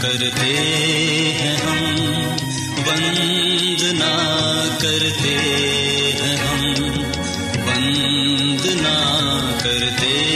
کرتے ہیں ہم وندنا کرتے ہیں ہم وندنا کرتے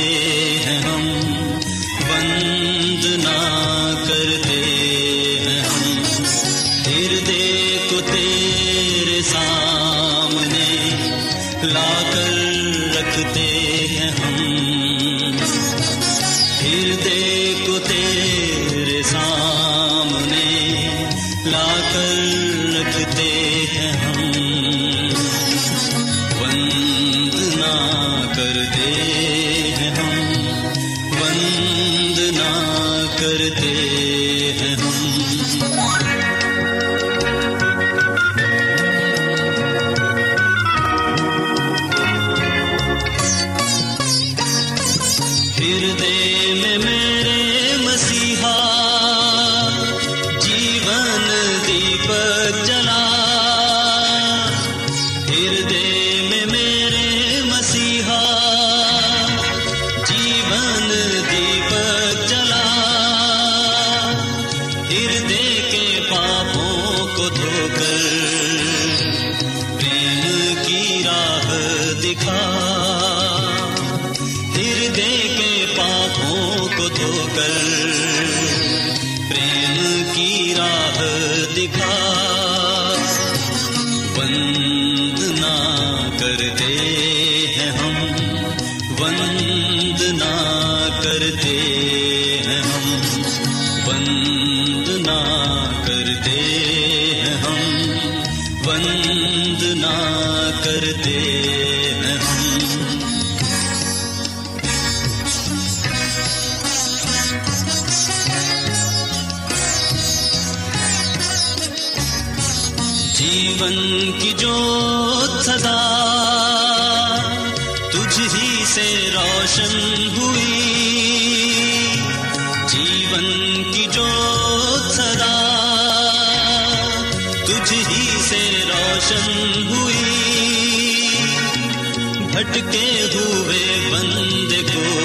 دکھا ہردے کے پاپوں کو دھو کر جیون کی جو سدا تجھ ہی سے روشن ہوئی۔ جیون کی جو سدا تجھ ہی سے روشن ہوئی۔ بھٹکے ہوئے بند کو،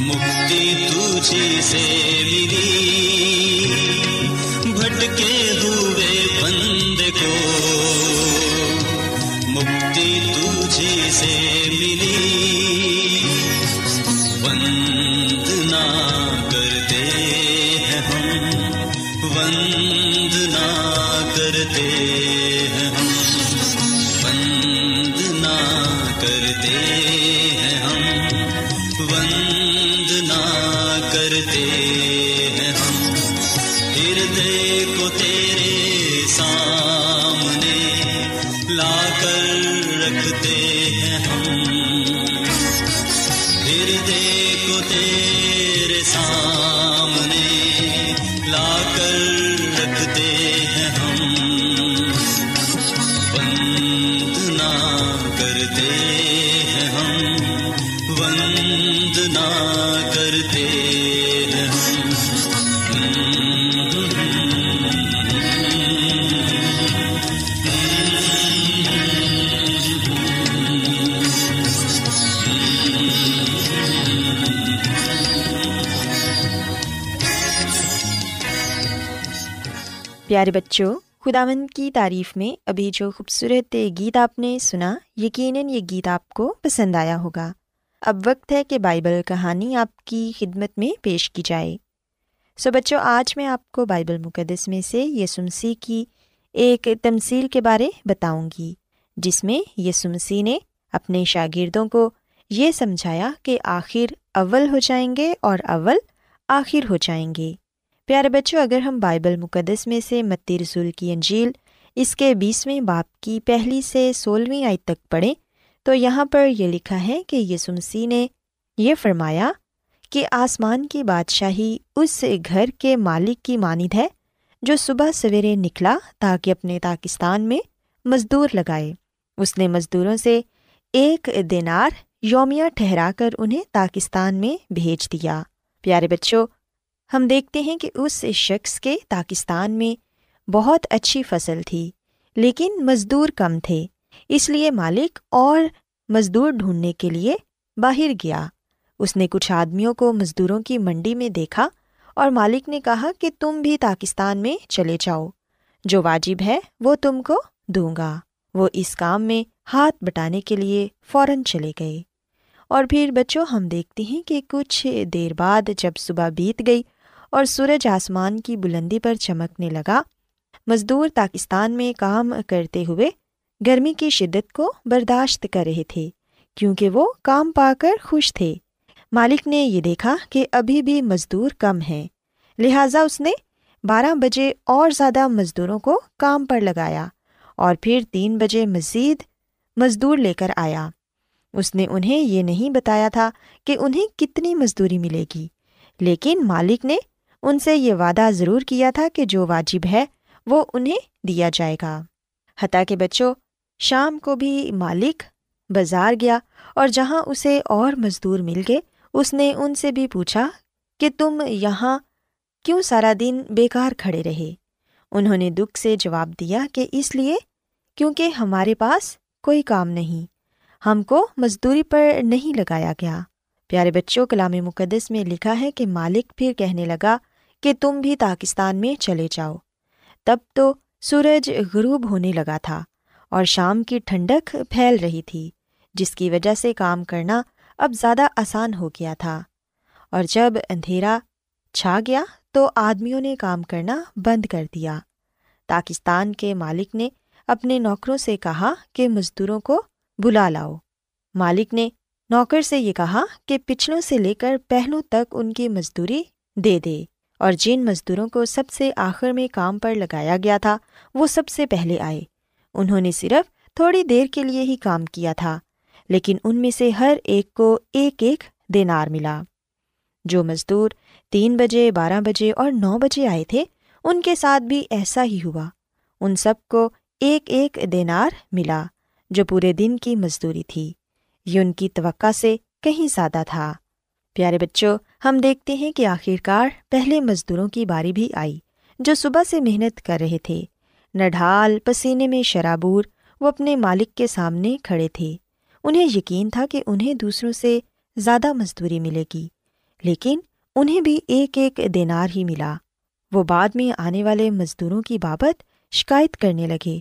مکتی تجھی سے کرتے پیارے بچوں خداون کی تعریف میں ابھی جو خوبصورت گیت آپ نے سنا، یقیناً یہ گیت آپ کو پسند آیا ہوگا۔ اب وقت ہے کہ بائبل کہانی آپ کی خدمت میں پیش کی جائے۔ سو so بچوں، آج میں آپ کو بائبل مقدس میں سے یسمسی کی ایک تمصیل کے بارے بتاؤں گی، جس میں یسمسی نے اپنے شاگردوں کو یہ سمجھایا کہ آخر اول ہو جائیں گے اور اول آخر ہو جائیں گے۔ پیارے بچوں، اگر ہم بائبل مقدس میں سے متی رسول کی انجیل، اس کے بیسویں باپ کی پہلی سے سولہویں آئی تک پڑھیں، تو یہاں پر یہ لکھا ہے کہ یسمسی مسیح نے یہ فرمایا کہ آسمان کی بادشاہی اس گھر کے مالک کی ماند ہے جو صبح سویرے نکلا تاکہ اپنے پاکستان میں مزدور لگائے۔ اس نے مزدوروں سے ایک دینار یومیہ ٹھہرا کر انہیں پاکستان میں بھیج دیا۔ پیارے بچوں ہم دیکھتے ہیں کہ اس شخص کے پاکستان میں بہت اچھی فصل تھی، لیکن مزدور کم تھے، اس لیے مالک اور مزدور ڈھونڈنے کے لیے باہر گیا۔ اس نے کچھ آدمیوں کو مزدوروں کی منڈی میں دیکھا اور مالک نے کہا کہ تم بھی پاکستان میں چلے جاؤ، جو واجب ہے وہ تم کو دوں گا۔ وہ اس کام میں ہاتھ بٹانے کے لیے فوراً چلے گئے۔ اور پھر بچوں، ہم دیکھتے ہیں کہ کچھ دیر بعد جب صبح بیت گئی اور سورج آسمان کی بلندی پر چمکنے لگا۔ مزدور پاکستان میں کام کرتے ہوئے گرمی کی شدت کو برداشت کر رہے تھے، کیونکہ وہ کام پا کر خوش تھے۔ مالک نے یہ دیکھا کہ ابھی بھی مزدور کم ہیں، لہٰذا اس نے بارہ بجے اور زیادہ مزدوروں کو کام پر لگایا اور پھر تین بجے مزید مزدور لے کر آیا۔ اس نے انہیں یہ نہیں بتایا تھا کہ انہیں کتنی مزدوری ملے گی، لیکن مالک نے ان سے یہ وعدہ ضرور کیا تھا کہ جو واجب ہے وہ انہیں دیا جائے گا۔ حتیٰ کہ بچوں، شام کو بھی مالک بازار گیا اور جہاں اسے اور مزدور مل گئے، اس نے ان سے بھی پوچھا کہ تم یہاں کیوں سارا دن بیکار کھڑے رہے؟ انہوں نے دکھ سے جواب دیا کہ اس لیے کیونکہ ہمارے پاس کوئی کام نہیں، ہم کو مزدوری پر نہیں لگایا گیا۔ پیارے بچوں کلام مقدس میں لکھا ہے کہ مالک پھر کہنے لگا کہ تم بھی پاکستان میں چلے جاؤ۔ تب تو سورج غروب ہونے لگا تھا اور شام کی ٹھنڈک پھیل رہی تھی، جس کی وجہ سے کام کرنا اب زیادہ آسان ہو گیا تھا۔ اور جب اندھیرا چھا گیا تو آدمیوں نے کام کرنا بند کر دیا۔ پاکستان کے مالک نے اپنے نوکروں سے کہا کہ مزدوروں کو بلا لاؤ۔ مالک نے نوکر سے یہ کہا کہ پچھلوں سے لے کر پہلوں تک ان کی مزدوری دے دے اور جن مزدوروں کو سب سے آخر میں کام پر لگایا گیا تھا، وہ سب سے پہلے آئے۔ انہوں نے صرف تھوڑی دیر کے لیے ہی کام کیا تھا، لیکن ان میں سے ہر ایک کو ایک ایک دینار ملا۔ جو مزدور تین بجے، بارہ بجے اور نو بجے آئے تھے، ان کے ساتھ بھی ایسا ہی ہوا۔ ان سب کو ایک ایک دینار ملا، جو پورے دن کی مزدوری تھی۔ یہ ان کی توقع سے کہیں زیادہ تھا۔ پیارے بچوں، ہم دیکھتے ہیں کہ آخرکار پہلے مزدوروں کی باری بھی آئی جو صبح سے محنت کر رہے تھے۔ نڈھال پسینے میں شرابور، وہ اپنے مالک کے سامنے کھڑے تھے۔ انہیں یقین تھا کہ انہیں دوسروں سے زیادہ مزدوری ملے گی، لیکن انہیں بھی ایک ایک دینار ہی ملا۔ وہ بعد میں آنے والے مزدوروں کی بابت شکایت کرنے لگے۔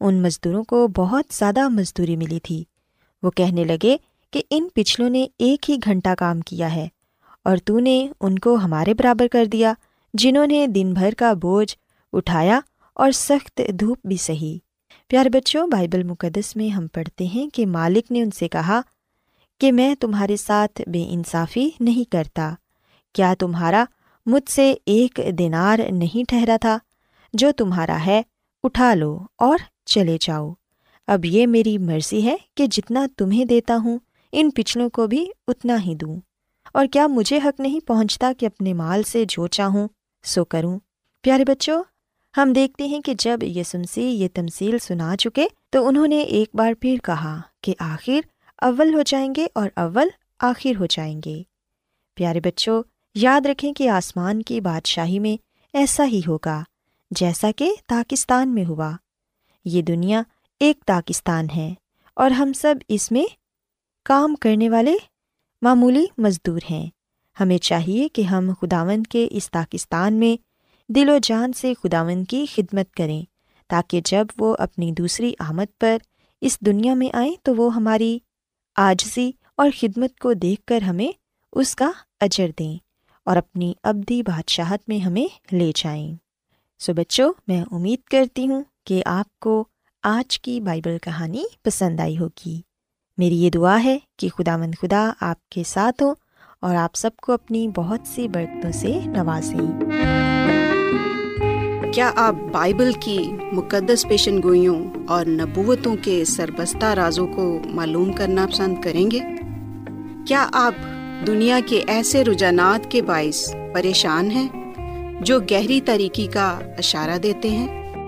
ان مزدوروں کو بہت زیادہ مزدوری ملی تھی۔ وہ کہنے لگے کہ ان پچھلوں نے ایک ہی گھنٹہ کام کیا ہے اور تو نے ان کو ہمارے برابر کر دیا جنہوں نے دن بھر کا بوجھ اٹھایا اور سخت دھوپ بھی سہی۔ پیارے بچوں، بائبل مقدس میں ہم پڑھتے ہیں کہ مالک نے ان سے کہا کہ میں تمہارے ساتھ بے انصافی نہیں کرتا۔ کیا تمہارا مجھ سے ایک دینار نہیں ٹھہرا تھا؟ جو تمہارا ہے، اٹھا لو اور چلے جاؤ۔ اب یہ میری مرضی ہے کہ جتنا تمہیں دیتا ہوں، ان پچھلوں کو بھی اتنا ہی دوں۔ اور کیا مجھے حق نہیں پہنچتا کہ اپنے مال سے جو چاہوں سو کروں۔ پیارے بچوں، ہم دیکھتے ہیں کہ جب یسمسی یہ تمثیل سنا چکے تو انہوں نے ایک بار پھر کہا کہ آخر اول ہو جائیں گے اور اول آخر ہو جائیں گے۔ پیارے بچوں، یاد رکھیں کہ آسمان کی بادشاہی میں ایسا ہی ہوگا، جیسا کہ پاکستان میں ہوا۔ یہ دنیا ایک پاکستان ہے اور ہم سب اس میں کام کرنے والے معمولی مزدور ہیں۔ ہمیں چاہیے کہ ہم خداون کے اس پاکستان میں دل و جان سے خداون کی خدمت کریں، تاکہ جب وہ اپنی دوسری آمد پر اس دنیا میں آئیں تو وہ ہماری آجزی اور خدمت کو دیکھ کر ہمیں اس کا اجر دیں اور اپنی ابدی بادشاہت میں ہمیں لے جائیں۔ سو بچوں، میں امید کرتی ہوں کہ آپ کو آج کی بائبل کہانی پسند آئی ہوگی۔ میری یہ دعا ہے کہ خدا مند خدا آپ کے ساتھ ہو اور آپ سب کو اپنی بہت سی برکتوں سے نوازیں کیا آپ بائبل کی مقدس پیشن گوئیوں اور نبوتوں کے سربستہ رازوں کو معلوم کرنا پسند کریں گے؟ کیا آپ دنیا کے ایسے رجحانات کے باعث پریشان ہیں جو گہری طریقے کا اشارہ دیتے ہیں؟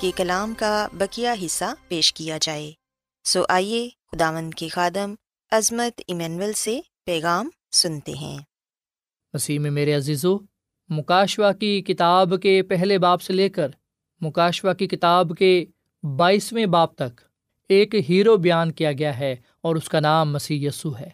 کہ کلام کا بکیا حصہ پیش کیا جائے۔ سو آئیے خداون کے خادم عظمت ایمینول سے پیغام سنتے ہیں۔ مسیح میں میرے عزیزو مکاشوا کی کتاب کے پہلے باپ سے لے کر مکاشوا کی کتاب کے بائیسویں باپ تک ایک ہیرو بیان کیا گیا ہے اور اس کا نام مسیح یسو ہے۔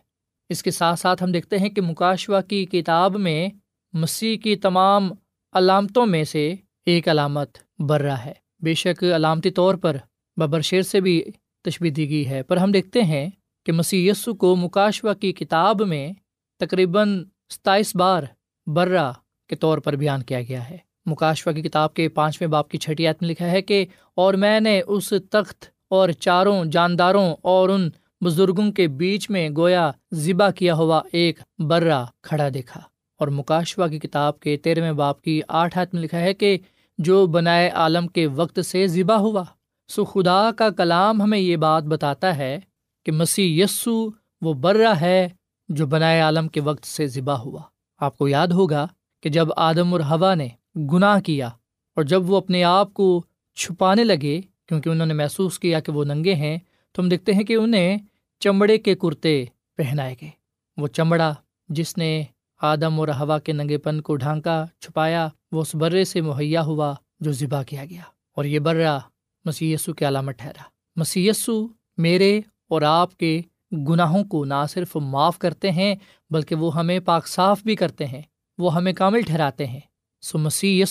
اس کے ساتھ ساتھ ہم دیکھتے ہیں کہ مکاشوا کی کتاب میں مسیح کی تمام علامتوں میں سے ایک علامت برا ہے۔ بے شک علامتی طور پر ببر شیر سے بھی تشبی دی گئی ہے۔ پر ہم دیکھتے ہیں کہ مسی یسو کو مکاشوا کی کتاب میں تقریباً ستائیس بار برا کے طور پر بیان کیا گیا ہے۔ مکاشوا کی کتاب کے پانچویں باپ کی چھٹی میں لکھا ہے کہ اور میں نے اس تخت اور چاروں جانداروں اور ان بزرگوں کے بیچ میں گویا ذبح کیا ہوا ایک برا کھڑا دیکھا۔ اور مکاشوا کی کتاب کے تیرہویں باپ کی آٹھ ہاتھ میں لکھا ہے کہ جو بنائے عالم کے وقت سے ذبح ہوا۔ سو خدا کا کلام ہمیں یہ بات بتاتا ہے کہ مسیح یسو وہ برا ہے جو بنائے عالم کے وقت سے ذبح ہوا۔ آپ کو یاد ہوگا کہ جب آدم اور ہوا نے گناہ کیا اور جب وہ اپنے آپ کو چھپانے لگے، کیونکہ انہوں نے محسوس کیا کہ وہ ننگے ہیں، تو ہم دیکھتے ہیں کہ انہیں چمڑے کے کرتے پہنائے گئے۔ وہ چمڑا جس نے آدم اور ہوا کے ننگے پن کو ڈھانکا، چھپایا، وہ اس برے سے مہیا ہوا جو ذبح کیا گیا۔ اور یہ برا مسی کے علامت ٹھہرا۔ مسی میرے اور آپ کے گناہوں کو نہ صرف معاف کرتے ہیں، بلکہ وہ ہمیں پاک صاف بھی کرتے ہیں۔ وہ ہمیں کامل ٹھہراتے ہیں۔ سو مسی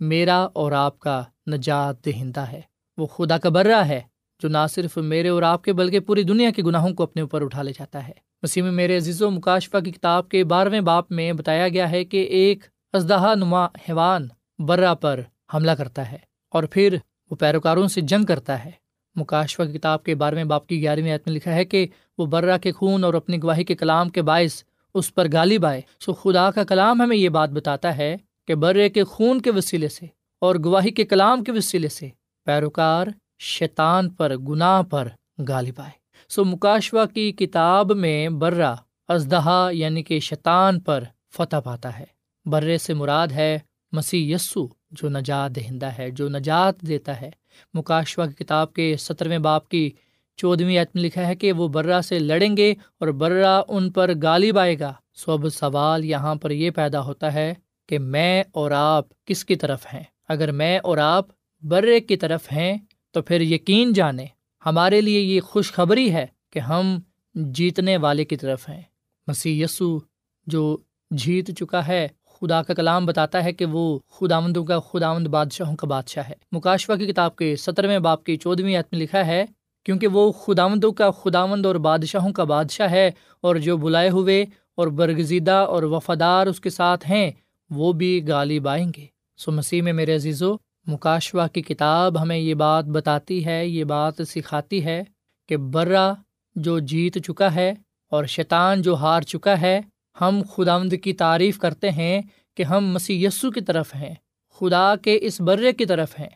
میرا اور آپ کا نجات دہندہ ہے۔ وہ خدا کا برا ہے۔ جو نہ صرف میرے اور آپ کے بلکہ پوری دنیا کے گناہوں کو اپنے اوپر اٹھا لے جاتا ہے۔ مسیح میں میرے عزیز و مکاشفہ کی کتاب کے بارہویں باپ میں بتایا گیا ہے کہ ایک ازدہا نما حیوان برا پر حملہ کرتا ہے اور پھر وہ پیروکاروں سے جنگ کرتا ہے۔ مکاشفہ کی کتاب کے بارہویں باپ کی گیارہویں عید میں لکھا ہے کہ وہ برا کے خون اور اپنی گواہی کے کلام کے باعث اس پر گالی بائے۔ سو خدا کا کلام ہمیں یہ بات بتاتا ہے کہ برے کے خون کے وسیلے سے اور گواہی کے کلام کے وسیلے سے پیروکار شیطان پر، گناہ پر غالب آئے۔ سو مکاشوا کی کتاب میں برا ازدہا یعنی کہ شیطان پر فتح پاتا ہے۔ برے سے مراد ہے مسیح یسو، جو نجات دہندہ ہے، جو نجات دیتا ہے۔ مکاشوا کی کتاب کے سترویں باپ کی چودھویں میں لکھا ہے کہ وہ برا سے لڑیں گے اور برا ان پر غالب آئے گا۔ سو اب سوال یہاں پر یہ پیدا ہوتا ہے کہ میں اور آپ کس کی طرف ہیں؟ اگر میں اور آپ برے کی طرف ہیں تو پھر یقین جانیں ہمارے لیے یہ خوشخبری ہے کہ ہم جیتنے والے کی طرف ہیں۔ مسیح یسو جو جیت چکا ہے، خدا کا کلام بتاتا ہے کہ وہ خداوندوں کا خداوند بادشاہوں کا بادشاہ ہے۔ مکاشفہ کی کتاب کے سترویں باپ کی چودھویں میں لکھا ہے، کیونکہ وہ خداوندوں کا خداوند اور بادشاہوں کا بادشاہ ہے اور جو بلائے ہوئے اور برگزیدہ اور وفادار اس کے ساتھ ہیں، وہ بھی غالب آئیں گے۔ سو مسیح میں میرے عزیز و مکاشوا کی کتاب ہمیں یہ بات بتاتی ہے، یہ بات سکھاتی ہے کہ برا جو جیت چکا ہے اور شیطان جو ہار چکا ہے، ہم خداوند کی تعریف کرتے ہیں کہ ہم مسی یسو کی طرف ہیں، خدا کے اس برے کی طرف ہیں،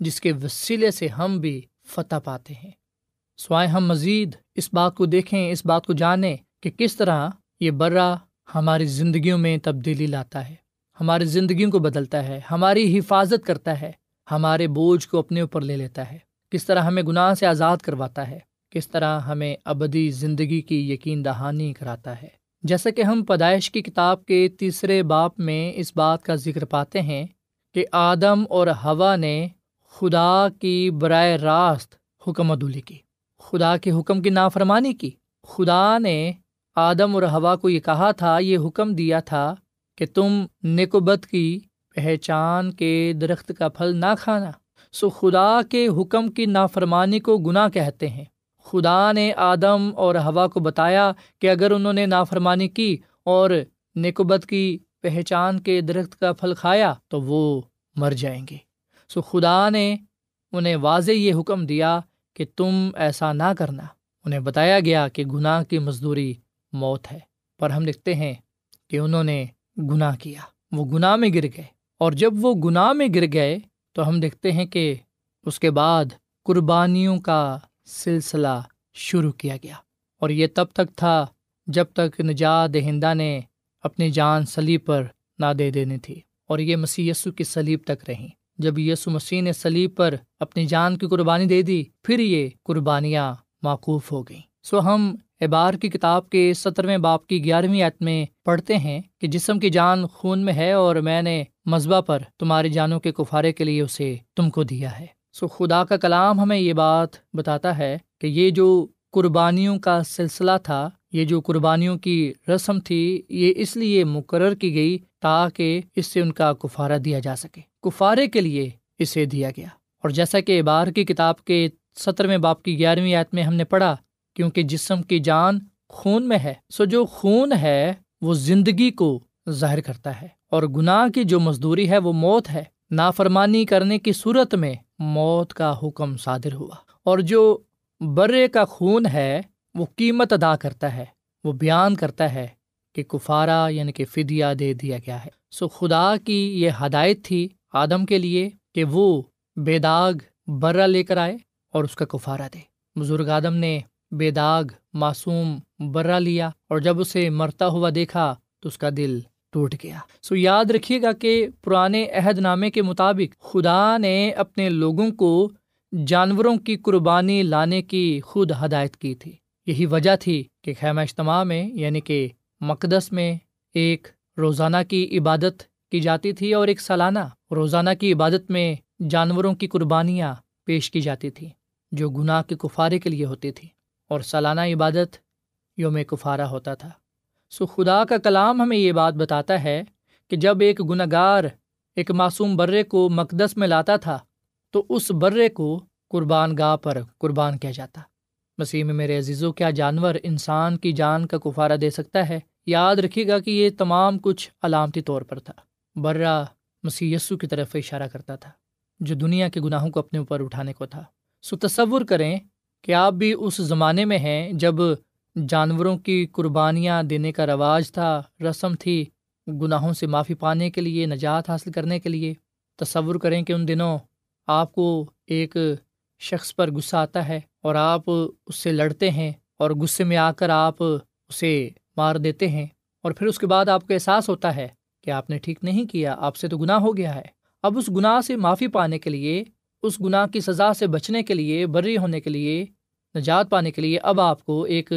جس کے وسیلے سے ہم بھی فتح پاتے ہیں۔ سوائے ہم مزید اس بات کو دیکھیں، اس بات کو جانیں کہ کس طرح یہ برا ہماری زندگیوں میں تبدیلی لاتا ہے۔ ہماری زندگیوں کو بدلتا ہے، ہماری حفاظت کرتا ہے، ہمارے بوجھ کو اپنے اوپر لے لیتا ہے۔ کس طرح ہمیں گناہ سے آزاد کرواتا ہے، کس طرح ہمیں ابدی زندگی کی یقین دہانی کراتا ہے۔ جیسا کہ ہم پیدائش کی کتاب کے تیسرے باپ میں اس بات کا ذکر پاتے ہیں کہ آدم اور ہوا نے خدا کی برائے راست حکم عدولی کی۔ خدا کے حکم کی نافرمانی کی۔ خدا نے آدم اور ہوا کو یہ کہا تھا، یہ حکم دیا تھا کہ تم نکوبت کی پہچان کے درخت کا پھل نہ کھانا۔ سو خدا کے حکم کی نافرمانی کو گناہ کہتے ہیں۔ خدا نے آدم اور ہوا کو بتایا کہ اگر انہوں نے نافرمانی کی اور نکوبت کی پہچان کے درخت کا پھل کھایا تو وہ مر جائیں گے۔ سو خدا نے انہیں واضح یہ حکم دیا کہ تم ایسا نہ کرنا۔ انہیں بتایا گیا کہ گناہ کی مزدوری موت ہے۔ پر ہم لکھتے ہیں کہ انہوں نے گناہ کیا۔ وہ گناہ میں گر گئے۔ اور جب وہ گناہ میں گر گئے تو ہم دیکھتے ہیں کہ اس کے بعد قربانیوں کا سلسلہ شروع کیا گیا۔ اور یہ تب تک تھا جب تک نجات دہندہ نے اپنی جان سلیب پر نہ دے دینی تھی۔ اور یہ مسیح یسو کی سلیب تک رہیں۔ جب یسو مسیح نے سلیب پر اپنی جان کی قربانی دے دی، پھر یہ قربانیاں معقوف ہو گئیں۔ سو ہم اعبار کی کتاب کے سترویں باپ کی گیارہویں عت میں پڑھتے ہیں کہ جسم کی جان خون میں ہے اور میں نے مذبح پر تمہاری جانوں کے کفارے کے لیے اسے تم کو دیا ہے۔ سو خدا کا کلام ہمیں یہ بات بتاتا ہے کہ یہ جو قربانیوں کا سلسلہ تھا، یہ جو قربانیوں کی رسم تھی، یہ اس لیے مقرر کی گئی تاکہ اس سے ان کا کفارہ دیا جا سکے۔ کفارے کے لیے اسے دیا گیا۔ اور جیسا کہ بار کی کتاب کے سترویں باپ کی گیارہویں آیت میں ہم نے پڑھا کیونکہ جسم کی جان خون میں ہے۔ سو جو خون ہے، وہ زندگی کو ظاہر کرتا ہے۔ اور گناہ کی جو مزدوری ہے، وہ موت ہے۔ نافرمانی کرنے کی صورت میں موت کا حکم صادر ہوا۔ اور جو برے کا خون ہے، وہ قیمت ادا کرتا ہے۔ وہ بیان کرتا ہے کہ کفارہ یعنی کہ فدیہ دے دیا گیا ہے۔ سو خدا کی یہ ہدایت تھی آدم کے لیے کہ وہ بے داغ برا لے کر آئے اور اس کا کفارہ دے۔ بزرگ آدم نے بے داغ، معصوم، برا لیا اور جب اسے مرتا ہوا دیکھا تو اس کا دل ٹوٹ گیا۔ سو یاد رکھیے گا کہ پرانے عہد نامے کے مطابق خدا نے اپنے لوگوں کو جانوروں کی قربانی لانے کی خود ہدایت کی تھی۔ یہی وجہ تھی کہ خیمہ اجتماع میں یعنی کہ مقدس میں، ایک روزانہ کی عبادت کی جاتی تھی اور ایک سالانہ روزانہ کی عبادت میں جانوروں کی قربانیاں پیش کی جاتی تھیں، جو گناہ کے کفارے کے لیے ہوتی تھی اور سالانہ عبادت یوم کفارہ ہوتا تھا۔ سو خدا کا کلام ہمیں یہ بات بتاتا ہے کہ جب ایک گناہ گار ایک معصوم برے کو مقدس میں لاتا تھا، تو اس برے کو قربان گاہ پر قربان کیا جاتا۔ مسیح میں میرے عزیزو، کیا جانور انسان کی جان کا کفارہ دے سکتا ہے؟ یاد رکھیے گا کہ یہ تمام کچھ علامتی طور پر تھا۔ برا مسیح یسو کی طرف اشارہ کرتا تھا، جو دنیا کے گناہوں کو اپنے اوپر اٹھانے کو تھا۔ سو تصور کریں کہ آپ بھی اس زمانے میں ہیں جب جانوروں کی قربانیاں دینے کا رواج تھا، رسم تھی، گناہوں سے معافی پانے کے لیے، نجات حاصل کرنے کے لیے۔ تصور کریں کہ ان دنوں آپ کو ایک شخص پر غصہ آتا ہے اور آپ اس سے لڑتے ہیں اور غصے میں آ کر آپ اسے مار دیتے ہیں اور پھر اس کے بعد آپ کو احساس ہوتا ہے کہ آپ نے ٹھیک نہیں کیا، آپ سے تو گناہ ہو گیا ہے۔ اب اس گناہ سے معافی پانے کے لیے، اس گناہ کی سزا سے بچنے کے لیے بری ہونے کے لیے نجات پانے کے لیے اب آپ کو ایک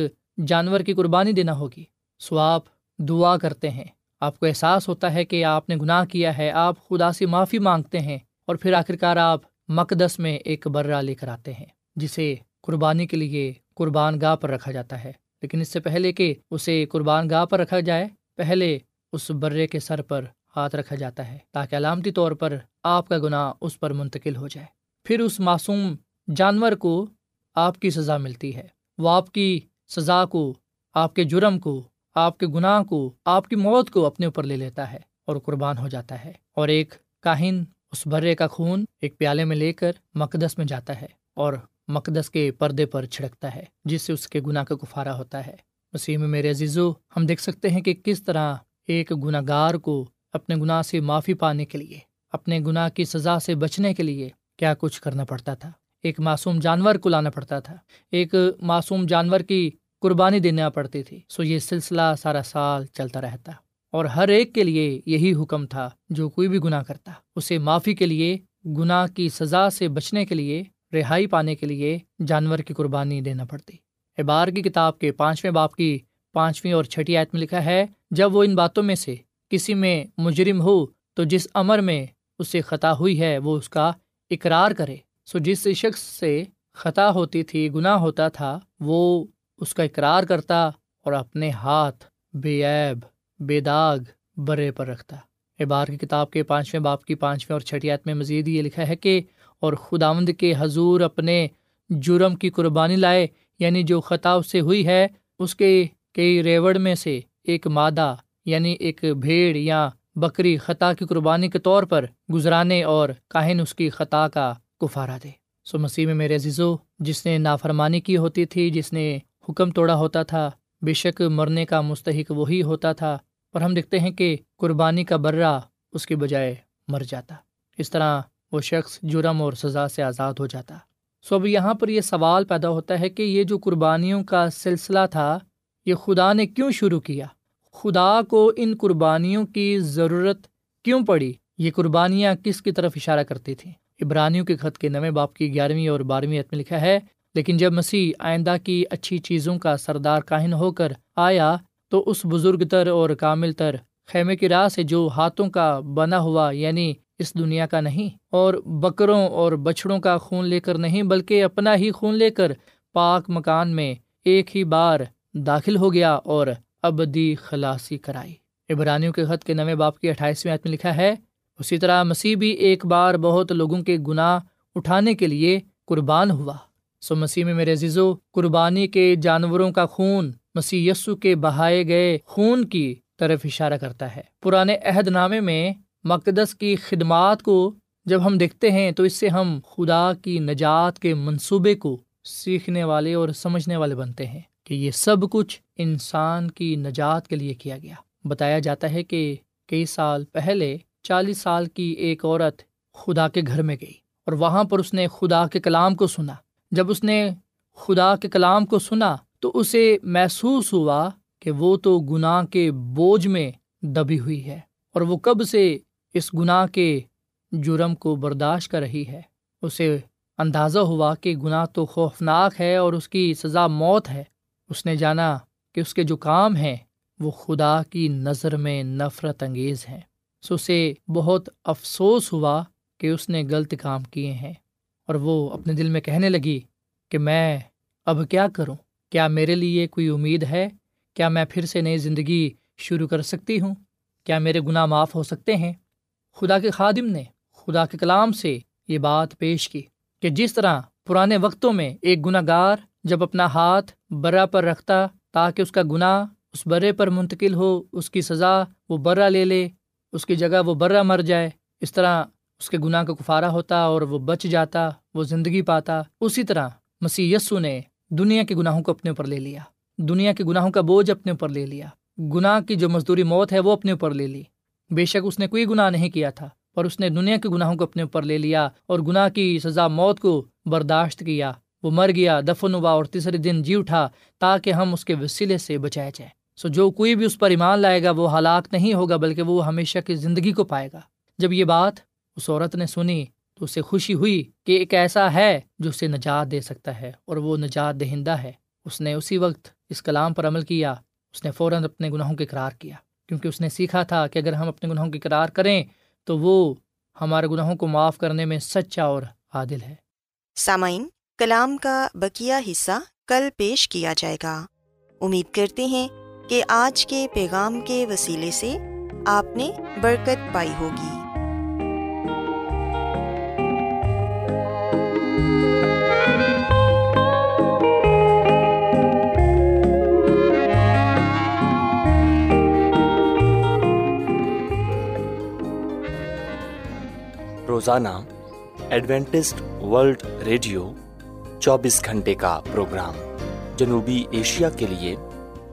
جانور کی قربانی دینا ہوگی۔ سو آپ دعا کرتے ہیں۔ آپ کو احساس ہوتا ہے کہ آپ نے گناہ کیا ہے۔ آپ خدا سے معافی مانگتے ہیں اور پھر آخرکار آپ مقدس میں ایک برا لے کر آتے ہیں، جسے قربانی کے لیے قربان گاہ پر رکھا جاتا ہے۔ لیکن اس سے پہلے کہ اسے قربان گاہ پر رکھا جائے، پہلے اس برے کے سر پر ہاتھ رکھا جاتا ہے تاکہ علامتی طور پر آپ کا گناہ اس پر منتقل ہو جائے۔ پھر اس معصوم جانور کو آپ کی سزا ملتی ہے۔ وہ آپ کی سزا کو، آپ کے جرم کو، آپ کے گناہ کو، آپ کی موت کو اپنے اوپر لے لیتا ہے اور قربان ہو جاتا ہے۔ اور ایک کاہن اس برے کا خون ایک پیالے میں لے کر مقدس میں جاتا ہے اور مقدس کے پردے پر چھڑکتا ہے، جس سے اس کے گناہ کا گفارا ہوتا ہے۔ مسیح میں میرے عزیزو، ہم دیکھ سکتے ہیں کہ کس طرح ایک گناہ گار کو اپنے گناہ سے معافی پانے کے لیے، اپنے گناہ کی سزا سے بچنے کے لیے کیا کچھ کرنا پڑتا تھا۔ ایک معصوم جانور کو لانا پڑتا تھا۔ ایک معصوم جانور کی قربانی دینا پڑتی تھی۔ سو یہ سلسلہ سارا سال چلتا رہتا۔ اور ہر ایک کے لیے یہی حکم تھا جو کوئی بھی گناہ کرتا۔ اسے معافی کے لیے، گناہ کی سزا سے بچنے کے لیے، رہائی پانے کے لیے جانور کی قربانی دینا پڑتی۔ احبار کی کتاب کے پانچویں باپ کی پانچویں اور چھٹی آیت میں لکھا ہے، جب وہ ان باتوں میں سے کسی میں مجرم ہو، تو جس امر میں اسے خطا ہوئی ہے، وہ اس کا اقرار کرے۔ سو جس شخص سے خطا ہوتی تھی، گناہ ہوتا تھا، وہ اس کا اقرار کرتا اور اپنے ہاتھ بے عیب، بے داغ برے پر رکھتا۔ اعبار کی کتاب کے پانچویں باپ کی پانچویں اور چھٹیات میں مزید یہ لکھا ہے کہ، اور خداوند کے حضور اپنے جرم کی قربانی لائے یعنی جو خطا اس سے ہوئی ہے، اس کے کئی ریوڑ میں سے ایک مادہ یعنی ایک بھیڑ یا بکری خطا کی قربانی کے طور پر گزرانے اور کاہن اس کی خطا کا کفارہ دے۔ سو مسیح میں میرے عزیزو، جس نے نافرمانی کی ہوتی تھی، جس نے حکم توڑا ہوتا تھا، بے شک مرنے کا مستحق وہی ہوتا تھا۔ اور ہم دیکھتے ہیں کہ قربانی کا برا اس کی بجائے مر جاتا۔ اس طرح وہ شخص جرم اور سزا سے آزاد ہو جاتا۔ سو اب یہاں پر یہ سوال پیدا ہوتا ہے کہ یہ جو قربانیوں کا سلسلہ تھا، یہ خدا نے کیوں شروع کیا؟ خدا کو ان قربانیوں کی ضرورت کیوں پڑی؟ یہ قربانیاں کس کی طرف اشارہ کرتی تھیں؟ ابرانیوں کے خط کے نویں باپ کی گیارہویں اور بارہویں عت میں لکھا ہے، لیکن جب مسیح آئندہ کی اچھی چیزوں کا سردار کاہن ہو کر آیا، تو اس بزرگ تر اور کامل تر خیمے کی راہ سے جو ہاتھوں کا بنا ہوا یعنی اس دنیا کا نہیں، اور بکروں اور بچھڑوں کا خون لے کر نہیں، بلکہ اپنا ہی خون لے کر پاک مکان میں ایک ہی بار داخل ہو گیا اور ابدی خلاصی کرائی۔ ابرانیوں کے خط کے نویں باپ کی اٹھائیسویں میں لکھا ہے اسی طرح مسیح بھی ایک بار بہت لوگوں کے گناہ اٹھانے کے لیے قربان ہوا۔ سو مسیح میں میرے عزیزو، قربانی کے جانوروں کا خون مسیح یسو کے بہائے گئے خون کی طرف اشارہ کرتا ہے۔ پرانے عہد نامے میں مقدس کی خدمات کو جب ہم دیکھتے ہیں تو اس سے ہم خدا کی نجات کے منصوبے کو سیکھنے والے اور سمجھنے والے بنتے ہیں کہ یہ سب کچھ انسان کی نجات کے لیے کیا گیا۔ بتایا جاتا ہے کہ کئی سال پہلے چالیس سال کی ایک عورت خدا کے گھر میں گئی اور وہاں پر اس نے خدا کے کلام کو سنا۔ جب اس نے خدا کے کلام کو سنا تو اسے محسوس ہوا کہ وہ تو گناہ کے بوجھ میں دبی ہوئی ہے اور وہ کب سے اس گناہ کے جرم کو برداشت کر رہی ہے۔ اسے اندازہ ہوا کہ گناہ تو خوفناک ہے اور اس کی سزا موت ہے۔ اس نے جانا کہ اس کے جو کام ہیں وہ خدا کی نظر میں نفرت انگیز ہیں۔ سو اسے بہت افسوس ہوا کہ اس نے غلط کام کیے ہیں۔ اور وہ اپنے دل میں کہنے لگی کہ میں اب کیا کروں؟ کیا میرے لیے کوئی امید ہے؟ کیا میں پھر سے نئی زندگی شروع کر سکتی ہوں؟ کیا میرے گناہ معاف ہو سکتے ہیں؟ خدا کے خادم نے خدا کے کلام سے یہ بات پیش کی کہ جس طرح پرانے وقتوں میں ایک گناہ گار جب اپنا ہاتھ برا پر رکھتا تاکہ اس کا گناہ اس برے پر منتقل ہو، اس کی سزا وہ برا لے لے اس کی جگہ وہ برا مر جائے، اس طرح اس کے گناہ کا کفارہ ہوتا اور وہ بچ جاتا، وہ زندگی پاتا۔ اسی طرح مسی یسو نے دنیا کے گناہوں کو اپنے اوپر لے لیا۔ دنیا کے گناہوں کا بوجھ اپنے اوپر لے لیا۔ گناہ کی جو مزدوری موت ہے وہ اپنے اوپر لے لی۔ بے شک اس نے کوئی گناہ نہیں کیا تھا اور اس نے دنیا کے گناہوں کو اپنے اوپر لے لیا اور گناہ کی سزا موت کو برداشت کیا۔ وہ مر گیا، دفن ہوا اور تیسرے دن جی اٹھا تاکہ ہم اس کے وسیلے سے بچایا جائے سو جو کوئی بھی اس پر ایمان لائے گا وہ ہلاک نہیں ہوگا، بلکہ وہ ہمیشہ کی زندگی کو پائے گا۔ جب یہ بات اس عورت نے سنی تو اسے خوشی ہوئی کہ ایک ایسا ہے جو اسے نجات دے سکتا ہے اور وہ نجات دہندہ ہے۔ اس نے اسی وقت اس کلام پر عمل کیا، اس نے فوراً اپنے گناہوں کے قرار کیا۔ کیونکہ اس نے سیکھا تھا کہ اگر ہم اپنے گناہوں کی قرار کریں تو وہ ہمارے گناہوں کو معاف کرنے میں سچا اور عادل ہے۔ سامعین، کلام کا بکیا حصہ کل پیش کیا جائے گا۔ امید کرتے ہیں کہ آج کے پیغام کے وسیلے سے آپ نے برکت پائی ہوگی۔ روزانہ ایڈوینٹسٹ ورلڈ ریڈیو چوبیس گھنٹے کا پروگرام جنوبی ایشیا کے لیے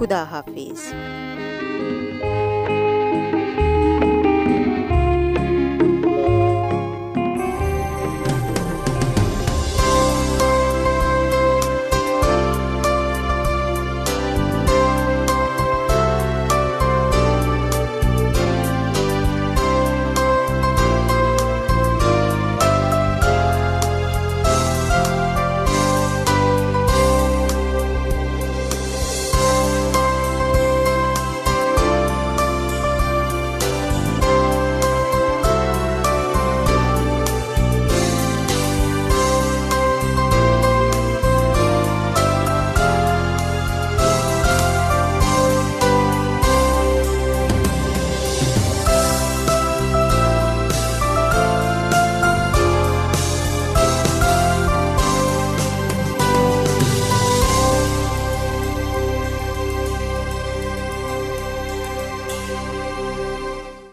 خدا حافظ